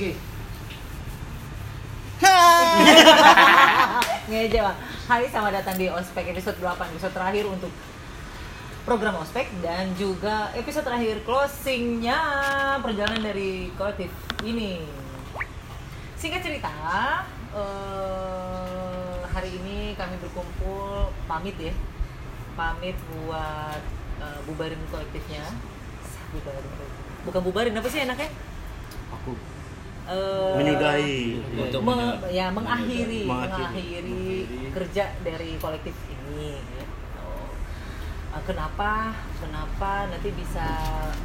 Oke. Ngeje bang. Hai selamat datang di Ospek episode 8 Episode terakhir untuk program Ospek Dan juga episode terakhir closingnya Perjalanan dari kolektif ini Singkat cerita eh, Hari ini kami berkumpul Pamit ya Pamit buat eh, bubarin kolektifnya Bubarin. Bukan bubarin, apa sih enaknya? Eh, menyudahi Untuk me- menyudahi. ya mengakhiri, Mengakhiri. mengakhiri kerja dari kolektif ini gitu. Eh, kenapa kenapa nanti bisa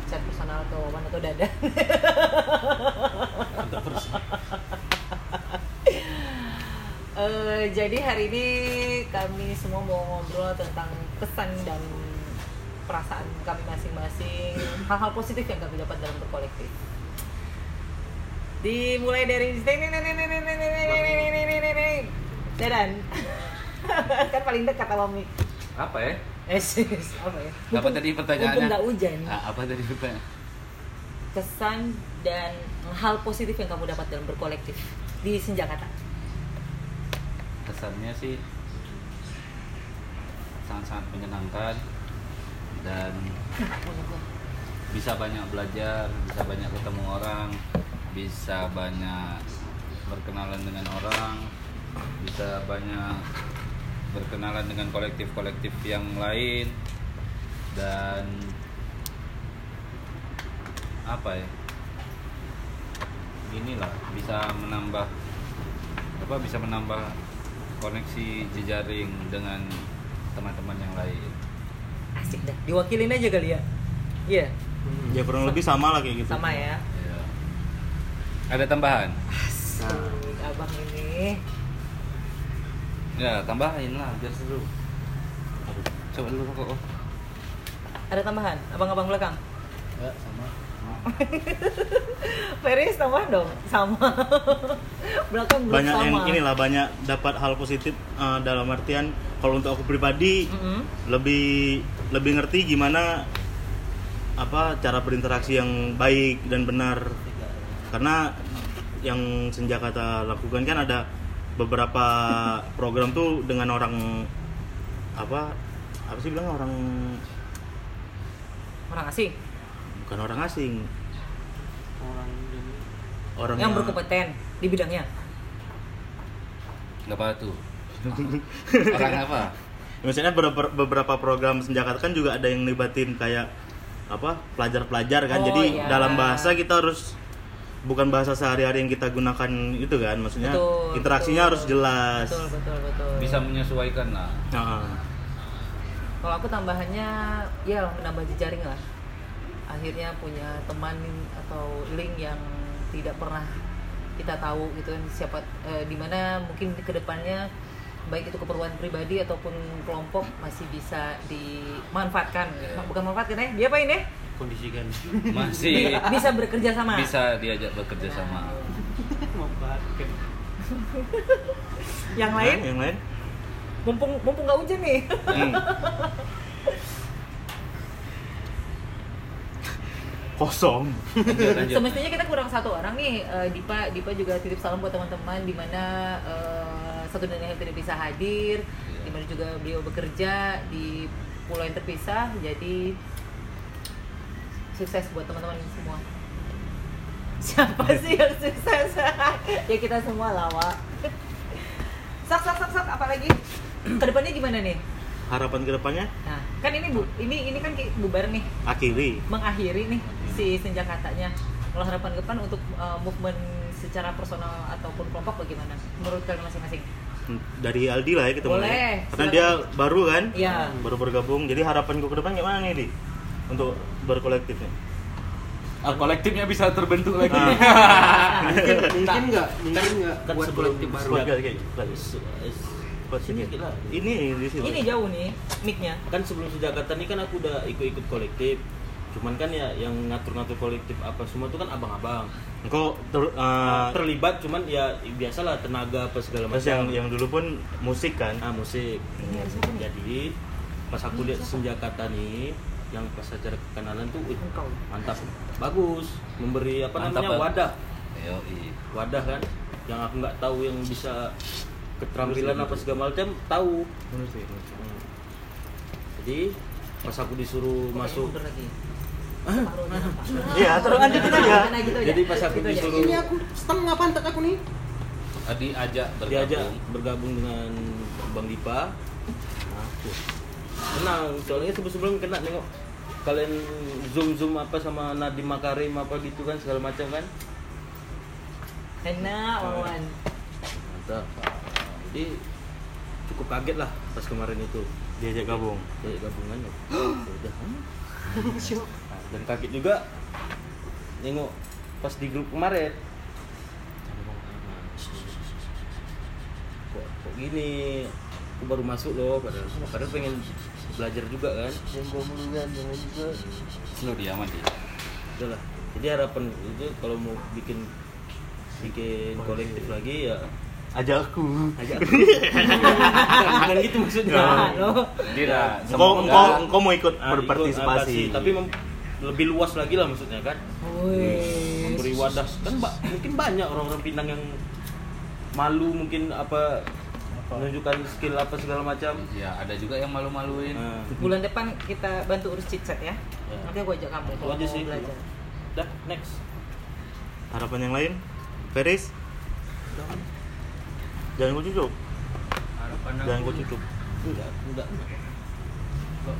chat personal ke Wawan atau Dada Eh, jadi hari ini kami semua mau ngobrol tentang kesan dan perasaan kami masing-masing hal-hal positif yang kami dapat dalam berkolektif dimulai dari Dadan kan paling dekat sama Mik Apa ya? Eh, sis, apa ya? Apa tadi pertanyaannya? Mumpung nggak hujan. Ah, apa tadi pertanyaan? Kesan dan hal positif yang kamu dapat dalam berkolektif di Senjakata. Kesannya sih sangat-sangat menyenangkan dan bisa banyak belajar, bisa banyak ketemu orang, bisa banyak berkenalan dengan orang, bisa banyak berkenalan dengan kolektif-kolektif yang lain dan apa ya? Inilah bisa menambah apa bisa menambah koneksi jejaring dengan teman-teman yang lain. Asik dah. Diwakilin aja kali ya. Iya, ya kurang lebih sama lah kayak gitu sama ya. Ada tambahan? Asik, abang ini. Ya, tambahin lah biar seru. Coba dulu. Oh. Ada tambahan? Abang-abang belakang. Ya, sama. Feris tambahan dong. Sama. belakang belum banyak sama. yang inilah banyak dapat hal positif eh, dalam artian kalau untuk aku pribadi Mm-mm. lebih lebih ngerti gimana apa cara berinteraksi yang baik dan benar karena yang senja kata lakukan kan ada beberapa program tuh dengan orang apa apa sih bilang orang Orang asing bukan orang asing orang yang berkompeten di bidangnya. Enggak apa tuh. Orang apa? Misalnya beberapa, beberapa program senjata kan juga ada yang libatin kayak apa pelajar-pelajar kan. Oh, Jadi iya. dalam bahasa kita harus bukan bahasa sehari-hari yang kita gunakan itu kan. Maksudnya Betul, interaksinya betul. harus jelas. Betul, betul, betul. Bisa menyesuaikan lah. Nah, Kalau aku tambahannya ya menambah jejaring lah. Akhirnya punya teman atau link yang tidak pernah kita tahu gitu kan siapa eh, di mana mungkin ke depannya baik itu keperluan pribadi ataupun kelompok masih bisa dimanfaatkan bukan manfaatkan ya dia apa ini kondisikan. Masih bisa bekerja sama bisa diajak bekerja sama. yang Nah, lain yang lain? mumpung mumpung nggak hujan nih Hmm. Kosong. Lanjut, lanjut. Semestinya kita kurang satu orang nih, eh, Dipa. Dipa juga titip salam buat teman-teman di mana eh, satu dan yang tidak bisa hadir, di mana juga beliau bekerja di pulau yang terpisah. Jadi sukses buat teman-teman semua. Siapa sih yang sukses? ya kita semua lah, Wak. Sak, sak, sak, sak. Apalagi ke depannya gimana nih? Harapan ke depannya Nah, kan ini bu, ini ini kan bubar nih akhiri. mengakhiri nih si senja katanya kalau harapan ke depan untuk uh, movement secara personal ataupun kelompok bagaimana menurut kalian masing-masing Hmm, Dari Aldi lah ya kita Boleh, mulai. Karena silakan. dia baru kan? Iya. Baru bergabung. Jadi harapan gue ke depan gimana nih, Di? Untuk berkolektifnya. Ah, kolektifnya bisa terbentuk lagi. Ah. mungkin mungkin nggak mungkin nggak kan buat sebelum kolektif baru kita Ini di sini. ini jauh nih mic-nya kan sebelum Jakarta ini kan aku udah ikut-ikut kolektif cuman kan ya yang ngatur-ngatur kolektif apa semua itu kan abang-abang Engkau ter, Nah, uh, terlibat cuman ya biasalah tenaga apa segala macam yang yang dulu pun musik kan. ah musik jadi pas aku lihat senjakata nih yang pas acara kenalan tuh wih, mantap bagus memberi apa Mantap, namanya wadah Yoi. wadah kan yang aku nggak tahu yang bisa keterampilan apa segala macam tahu Bener sih. Hmm. jadi pas aku disuruh masuk Mundur lagi. Iya, terus lanjutin aja. Nah, gitu aja. Jadi pas aku Gitu aja. disuruh- Ini aku setengah pantat aku nih. Ah, diajak diajak bergabung bergabung dengan Bang Dipa nah, tuh. Tenang soalnya sebelum sebelum kena nengok kalian zoom zoom apa sama Nadiem Makarim apa gitu kan segala macam kan? Enak, Wawan. mantap. Jadi cukup kaget lah pas kemarin itu. Diajak gabung. kayak gabungan ya udah Nah, dan kaget juga nengok pas di grup kemarin. Kok, kok gini aku baru masuk loh padahal padahal pengen belajar juga kan. Yang gua mulu kan, juga. lu dia mandi. Udah lah. Jadi harapan itu kalau mau bikin bikin kolektif lagi ya Ajak aku. ajak aku. bukan gitu maksudnya. Lo. Dira Engkau engkau engkau mau ikut Ah, berpartisipasi. tapi lebih luas lagi lah maksudnya kan. Memberi wadah. Kan mungkin banyak orang-orang Pinang yang malu mungkin apa menunjukkan skill apa segala macam ya ada juga yang malu-maluin nah, Bulan depan kita bantu urus chitset ya. Ya. Nanti aku ajak kamu kalau aja mau sih. belajar. dah next Harapan yang lain? Feris? Jangan gua cucuk. harapan Jangan gua cucuk. enggak enggak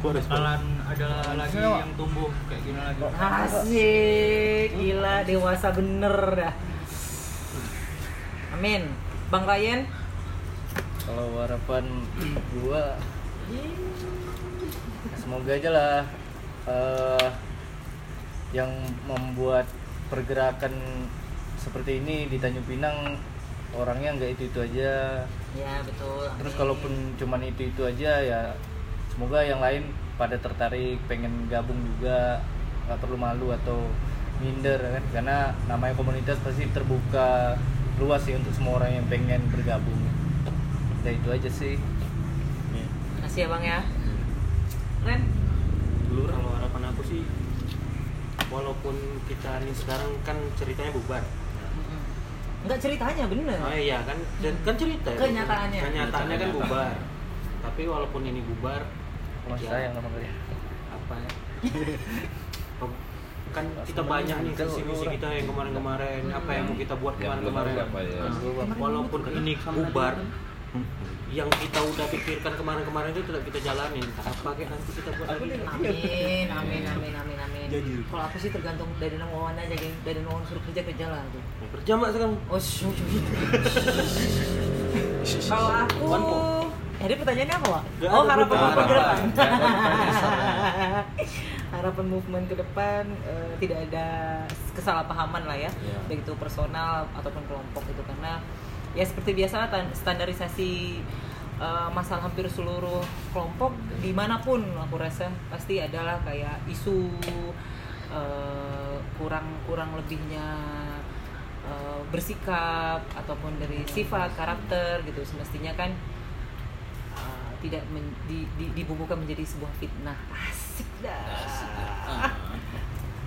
Gua bakalan ada lagi yang tumbuh kayak gini lagi Asik, gila dewasa bener dah. Amin. Bang Ryan, Kalau harapan gua semoga aja lah eh, yang membuat pergerakan seperti ini di Tanjung Pinang orangnya nggak itu itu aja. Ya betul. terus kalaupun cuman itu itu aja ya semoga yang lain pada tertarik pengen gabung juga nggak perlu malu atau minder kan? Karena namanya komunitas pasti terbuka luas sih untuk semua orang yang pengen bergabung ya itu aja sih. Makasih ya Bang ya. Ren, dulu kalau harapan aku sih walaupun kita ini sekarang kan ceritanya bubar. Enggak ceritanya bener. oh iya kan dan kan cerita ya. Kenyataannya. kenyataannya kan bubar. Tapi walaupun ini bubar masih ya, sayang sama kalian apa ya? Kan kita banyak nih visi misi kita yang kemarin-kemarin. Apa yang mau kita buat kemarin-kemarin? apa ya. Nah, walaupun ini bubar yang kita udah pikirkan kemarin-kemarin itu tidak kita jalanin apa kayak nanti kita buat lagi Amin, amin, amin, amin, amin. Kalau aku sih tergantung dari nama Wawan aja, geng. dari Wawan suruh kerja kerja lah tuh. Mau kerja mak sekarang Oh, shu, shu, shu. Kalau aku, jadi pertanyaannya apa, Wak? Oh, harapan movement ke depan. Harapan. harapan movement ke depan eh, tidak ada kesalahpahaman lah ya, Ya. baik itu personal ataupun kelompok itu karena ya seperti biasa tan- standarisasi eh, masalah hampir seluruh kelompok di mana pun aku rasa pasti adalah kayak isu eh, kurang kurang lebihnya eh, bersikap ataupun dari sifat karakter gitu. Semestinya kan uh, tidak men- di, di, dibubuhkan menjadi sebuah fitnah. Asik dah.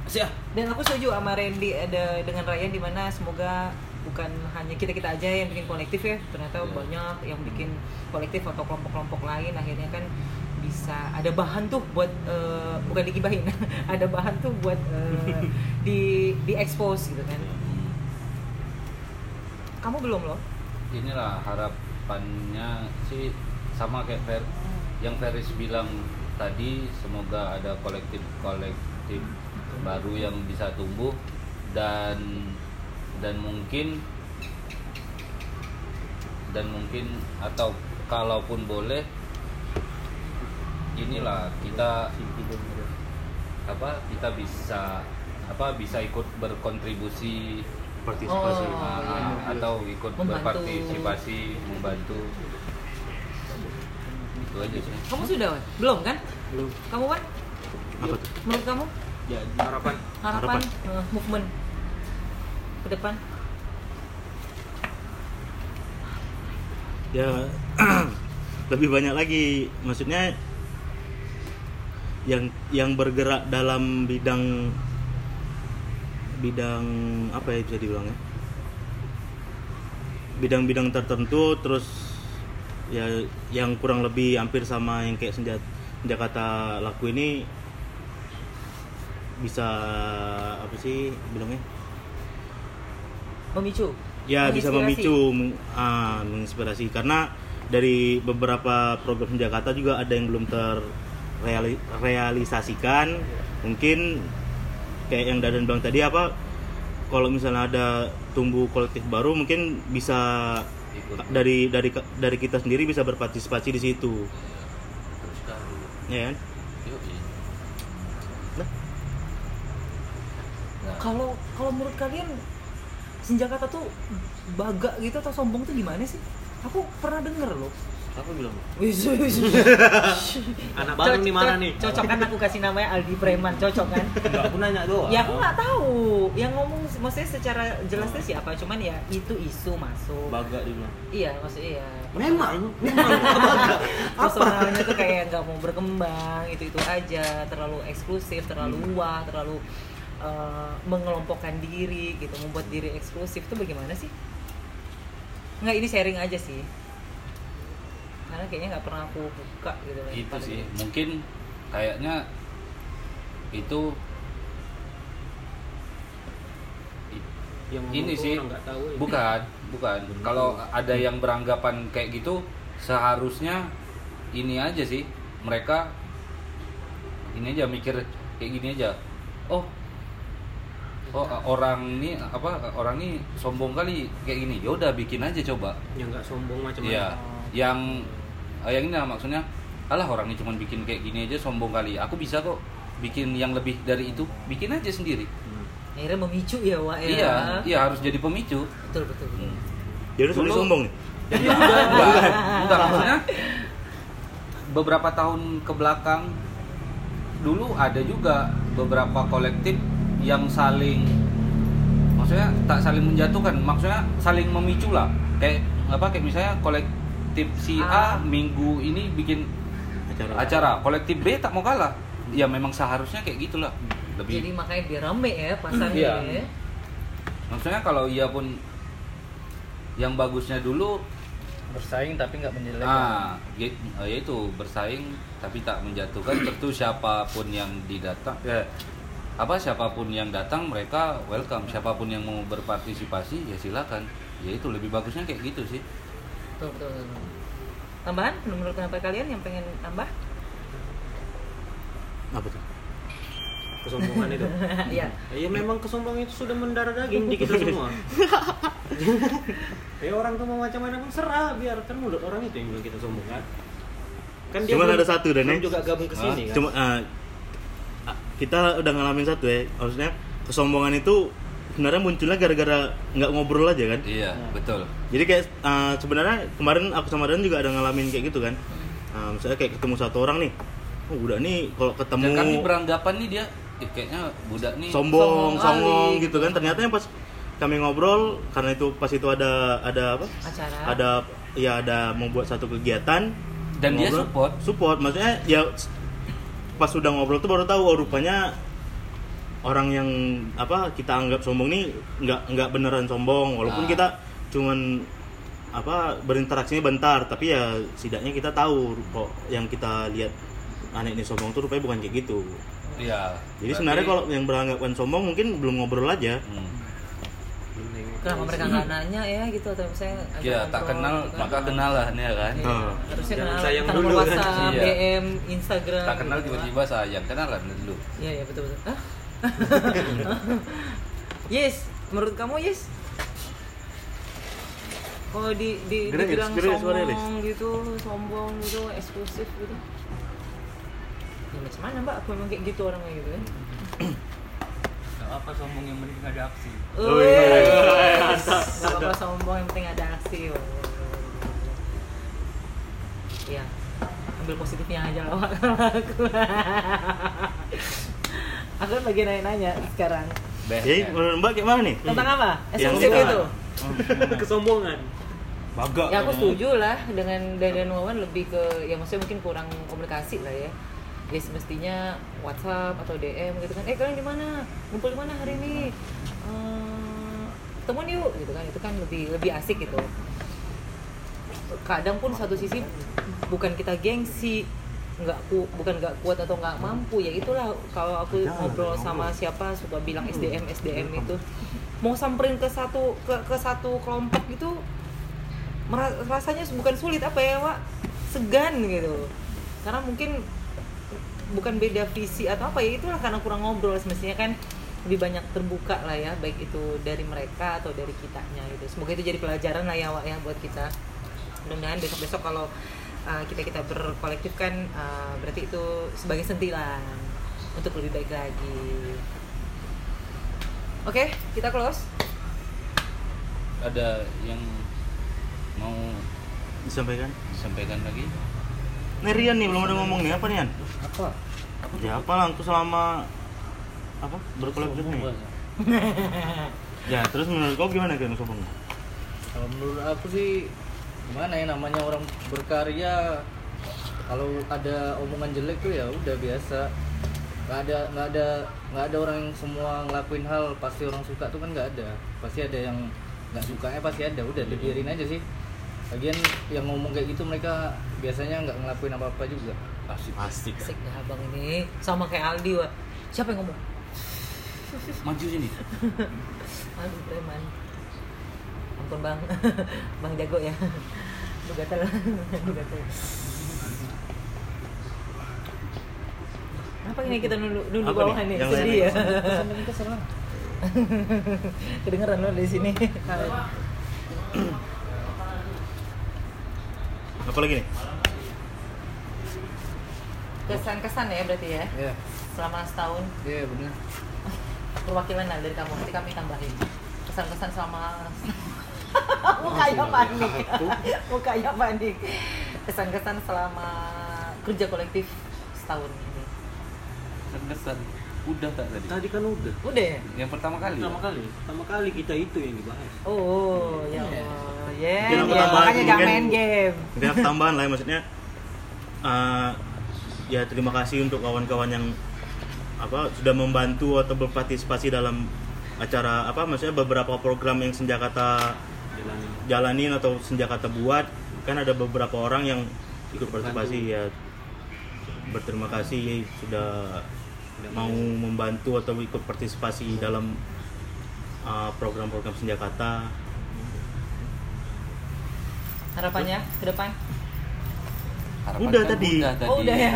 Siap. dan aku setuju sama Randy ada dengan Ryan di mana semoga bukan hanya kita kita aja yang bikin kolektif ya. Ternyata Iya. banyak yang bikin kolektif atau kelompok-kelompok lain. Akhirnya kan bisa ada bahan tuh buat eh, bukan digibahin ada bahan tuh buat eh, di di expose gitu kan. Kamu belum loh inilah harapannya sih sama kayak Fer, yang Feris bilang tadi semoga ada kolektif-kolektif baru yang bisa tumbuh dan dan mungkin dan mungkin atau kalaupun boleh inilah kita apa kita bisa apa bisa ikut berkontribusi Partisipasi. Oh. Ah, iya. atau ikut Membantu. berpartisipasi membantu itu aja sih kamu sudah Wan? belum kan belum kamu Wan Apa tuh? menurut kamu ya harapan harapan, Harapan. eh, movement ke depan? Ya lebih banyak lagi. Maksudnya yang yang bergerak dalam bidang bidang apa ya bisa dibilang ya bidang-bidang tertentu terus ya yang kurang lebih hampir sama yang kayak senjata senjata laku ini bisa apa sih bilangnya Memicu. ya bisa memicu meng- ah, menginspirasi. Karena dari beberapa program Jakarta juga ada yang belum terrealisasikan mungkin kayak yang Dadan bilang tadi apa kalau misalnya ada tumbuh kolektif baru mungkin bisa Ikut. dari dari dari kita sendiri bisa berpartisipasi di situ. Ya kan. Nah, Kalau kalau menurut kalian Senjakata tuh baga gitu atau sombong tuh gimana sih? Aku pernah denger loh. Apa bilang? Wis, wis. Anak baru nih mana nih? Cocok kan aku kasih namanya Aldi Preman, cocok kan? Enggak, aku nanya doang. ya aku nggak tahu. Yang ngomong maksudnya secara jelasnya siapa? Cuman ya itu isu masuk. Baga dia bilang. Iya, maksudnya ya. Memang, memang personalnya tuh kayak nggak mau berkembang itu itu aja terlalu eksklusif terlalu Hmm. wah terlalu uh, mengelompokkan diri gitu membuat diri eksklusif itu bagaimana sih? Nggak ini sharing aja sih. Karena kayaknya nggak pernah aku buka gitu kan itu sih. gitu. mungkin kayaknya itu yang ini sih. tahu ya. bukan bukan. Kalau ada yang beranggapan kayak gitu seharusnya ini aja sih. Mereka ini aja mikir kayak gini aja. Oh oh orang ini apa orang ini sombong kali kayak gini. Ya udah bikin aja coba. Yang nggak sombong macam Iya, yang eh, yang ini lah maksudnya, alah orang ini cuma bikin kayak gini aja sombong kali. Aku bisa kok bikin yang lebih dari itu, bikin aja sendiri. akhirnya memicu ya Wak ya? Iya, iya harus jadi pemicu. betul betul, betul. Hmm. jadi Dulu- sombong nih? Iya, enggak, enggak. Maksudnya beberapa tahun ke belakang dulu ada juga beberapa kolektif yang saling maksudnya tak saling menjatuhkan, maksudnya saling memicu lah. Kayak apa kayak misalnya kolektif si A Ah. minggu ini bikin acara acara kolektif B tak mau kalah ya memang seharusnya kayak gitulah jadi lebih makanya biar rame ya pasangnya Iya. ya. maksudnya kalau ia pun yang bagusnya dulu bersaing tapi nggak menjelekkan ah ya, yaitu bersaing tapi tak menjatuhkan tentu siapa pun yang didatang eh, apa siapa pun yang datang mereka welcome. Siapa pun yang mau berpartisipasi ya silakan. Ya itu lebih bagusnya kayak gitu sih. Betul betul, betul. tambahan menurut pendapat kalian yang pengen tambah apa tuh? Kesombongan itu? Ya ya memang kesombongan itu sudah mendarah daging di kita semua. Ya orang tuh mau macam mana pun serah biarkan mulut orang itu yang bilang kita sombong kan kan Cuman belum- ada satu, Dan, juga gabung ke sini kan? Cuma ah, ah, kita udah ngalamin satu ya maksudnya kesombongan itu sebenarnya munculnya gara-gara nggak ngobrol aja kan? Iya betul. Jadi kayak ah, sebenarnya kemarin aku sama Dan juga ada ngalamin kayak gitu kan. Ah, misalnya kayak ketemu satu orang nih oh udah nih kalau ketemu dan kami beranggapan nih dia eh, kayaknya budak nih sombong, Sombong songong gitu kan. Ternyata yang pas kami ngobrol karena itu pas itu ada ada apa? acara. Ada ya ada membuat satu kegiatan Dan dia Ngobrol- support. Support. Maksudnya ya pas sudah ngobrol tuh baru tahu oh rupanya orang yang apa kita anggap sombong nih nggak nggak beneran sombong walaupun Ah. kita cuman apa berinteraksinya bentar tapi ya setidaknya kita tahu kok yang kita lihat anak ini sombong tuh rupanya bukan kayak gitu Iya. jadi berarti- sebenarnya kalau yang beranggapan sombong mungkin belum ngobrol aja. Hmm. Kenapa mereka nggak nanya ya gitu atau misalnya agak Ya tak ngobrol kenal gitu kan. maka kenalan ya kan. Iya, Oh. harusnya Jangan kenal sayang dulu kan. WhatsApp, Iya. DM, Instagram. Tak kenal gitu, tiba-tiba sayang kenalan dulu. Iya iya betul betul. Hah? yes, menurut kamu yes? Kalau di di dibilang Lis. sombong gitu, sombong gitu, eksklusif gitu. Ya macam mana mbak? Aku memang kayak gitu orangnya gitu kan. Apa sombong yang penting ada aksi. Oh, iya. Wes, Gak apa-apa sombong yang penting ada aksi. Oh. Iya, ambil positifnya aja lah aku. aku kan lagi nanya-nanya sekarang. Jadi menurut Mbak kayak mana nih? tentang apa? Yang itu. kesombongan Baga. Ya aku setuju lah dengan Dadan Wawan lebih ke ya maksudnya mungkin kurang komunikasi lah ya. Ya semestinya WhatsApp atau DM gitu kan. Eh kalian di mana? Ngumpul di mana hari ini? Eh, ketemuan yuk gitu kan. Itu kan lebih lebih asik gitu. Kadang pun satu sisi bukan kita gengsi nggak ku bukan nggak kuat atau nggak mampu ya itulah kalau aku ngobrol sama siapa suka bilang SDM SDM itu. Mau samperin ke satu ke, ke satu kelompok gitu rasanya bukan sulit apa ya pak segan gitu. Karena mungkin bukan beda visi atau apa ya itulah karena kurang ngobrol semestinya kan. Lebih banyak terbuka lah ya baik itu dari mereka atau dari kitanya gitu. Semoga itu jadi pelajaran lah ya Wak ya buat kita. Mudah-mudahan besok-besok kalau uh, kita kita berkolektif kan uh, berarti itu sebagai sentilan untuk lebih baik lagi. Oke kita close. Ada yang mau disampaikan? Disampaikan lagi Nih Rian nih belum ada ngomong nih. Apa nih Rian? apa? Ya apa lah aku selama apa berkolektif nih? Ya terus menurut kau gimana kan sombong? kalau menurut aku sih gimana ya namanya orang berkarya kalau ada omongan jelek tuh ya udah biasa. Nggak ada nggak ada nggak ada orang yang semua ngelakuin hal pasti orang suka tuh kan nggak ada. Pasti ada yang nggak sukanya pasti ada. Udah dibiarin aja sih lagian yang ngomong kayak gitu mereka biasanya nggak ngelakuin apa apa juga. Pasti pasti asik dah abang ini. Sama kayak Aldi Wak. Siapa yang ngomong? Maju sini. Aduh preman. Ampun bang. Bang jago ya. Lu gatel. Lu gatel. Apa ini kita nunduk nunduk Apa nih? bawah nih? Yang sedih ya? kedengeran lo di sini Apa lagi nih? kesan-kesan ya berarti ya. Ya selama setahun. Iya benar. Perwakilan lah dari kamu. Nanti kami tambahin. Kesan-kesan selama mukanya panik mukanya panik kesan-kesan selama kerja kolektif setahun ini. Kesan udah tak tadi? Tadi kan udah. udah ya? Yang pertama kali? Pertama kali, pertama kali kita itu yang dibahas. oh ya Allah ya ya, tambahan, makanya gak mungkin- main game. aku tambahan lah ya maksudnya eh, ya terima kasih untuk kawan-kawan yang apa sudah membantu atau berpartisipasi dalam acara apa maksudnya beberapa program yang Senjakata Jalanin. jalanin atau Senjakata buat. Kan ada beberapa orang yang ikut partisipasi ya. Berterima kasih sudah mau membantu. atau ikut partisipasi dalam uh, program-program Senjakata harapannya ke depan? Harapan Udah kan tadi. udah oh udah ya.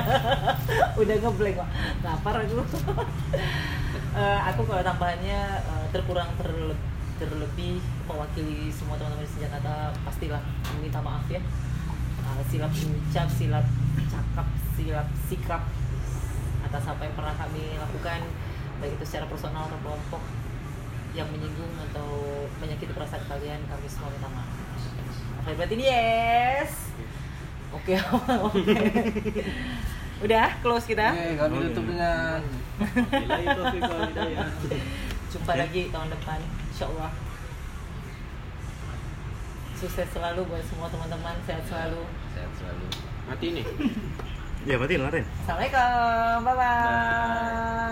Udah ngeblank kok lapar aku. Eh, aku kalau tambahannya eh, terkurang terle- terlebih mewakili semua teman-teman di Senjakata pastilah meminta maaf ya. Eh, silap ucap silap cakap silap sikap atas apa yang pernah kami lakukan baik itu secara personal atau kelompok yang menyinggung atau menyakiti perasaan kalian kami semua minta maaf Oke, berarti ini yes. Oke oke. Udah close kita? Oke, kami tutup dengan jumpa lagi tahun depan insya Allah sukses selalu buat semua teman-teman sehat selalu. Sehat selalu. Mati nih. ya berarti Ren. Assalamualaikum bye bye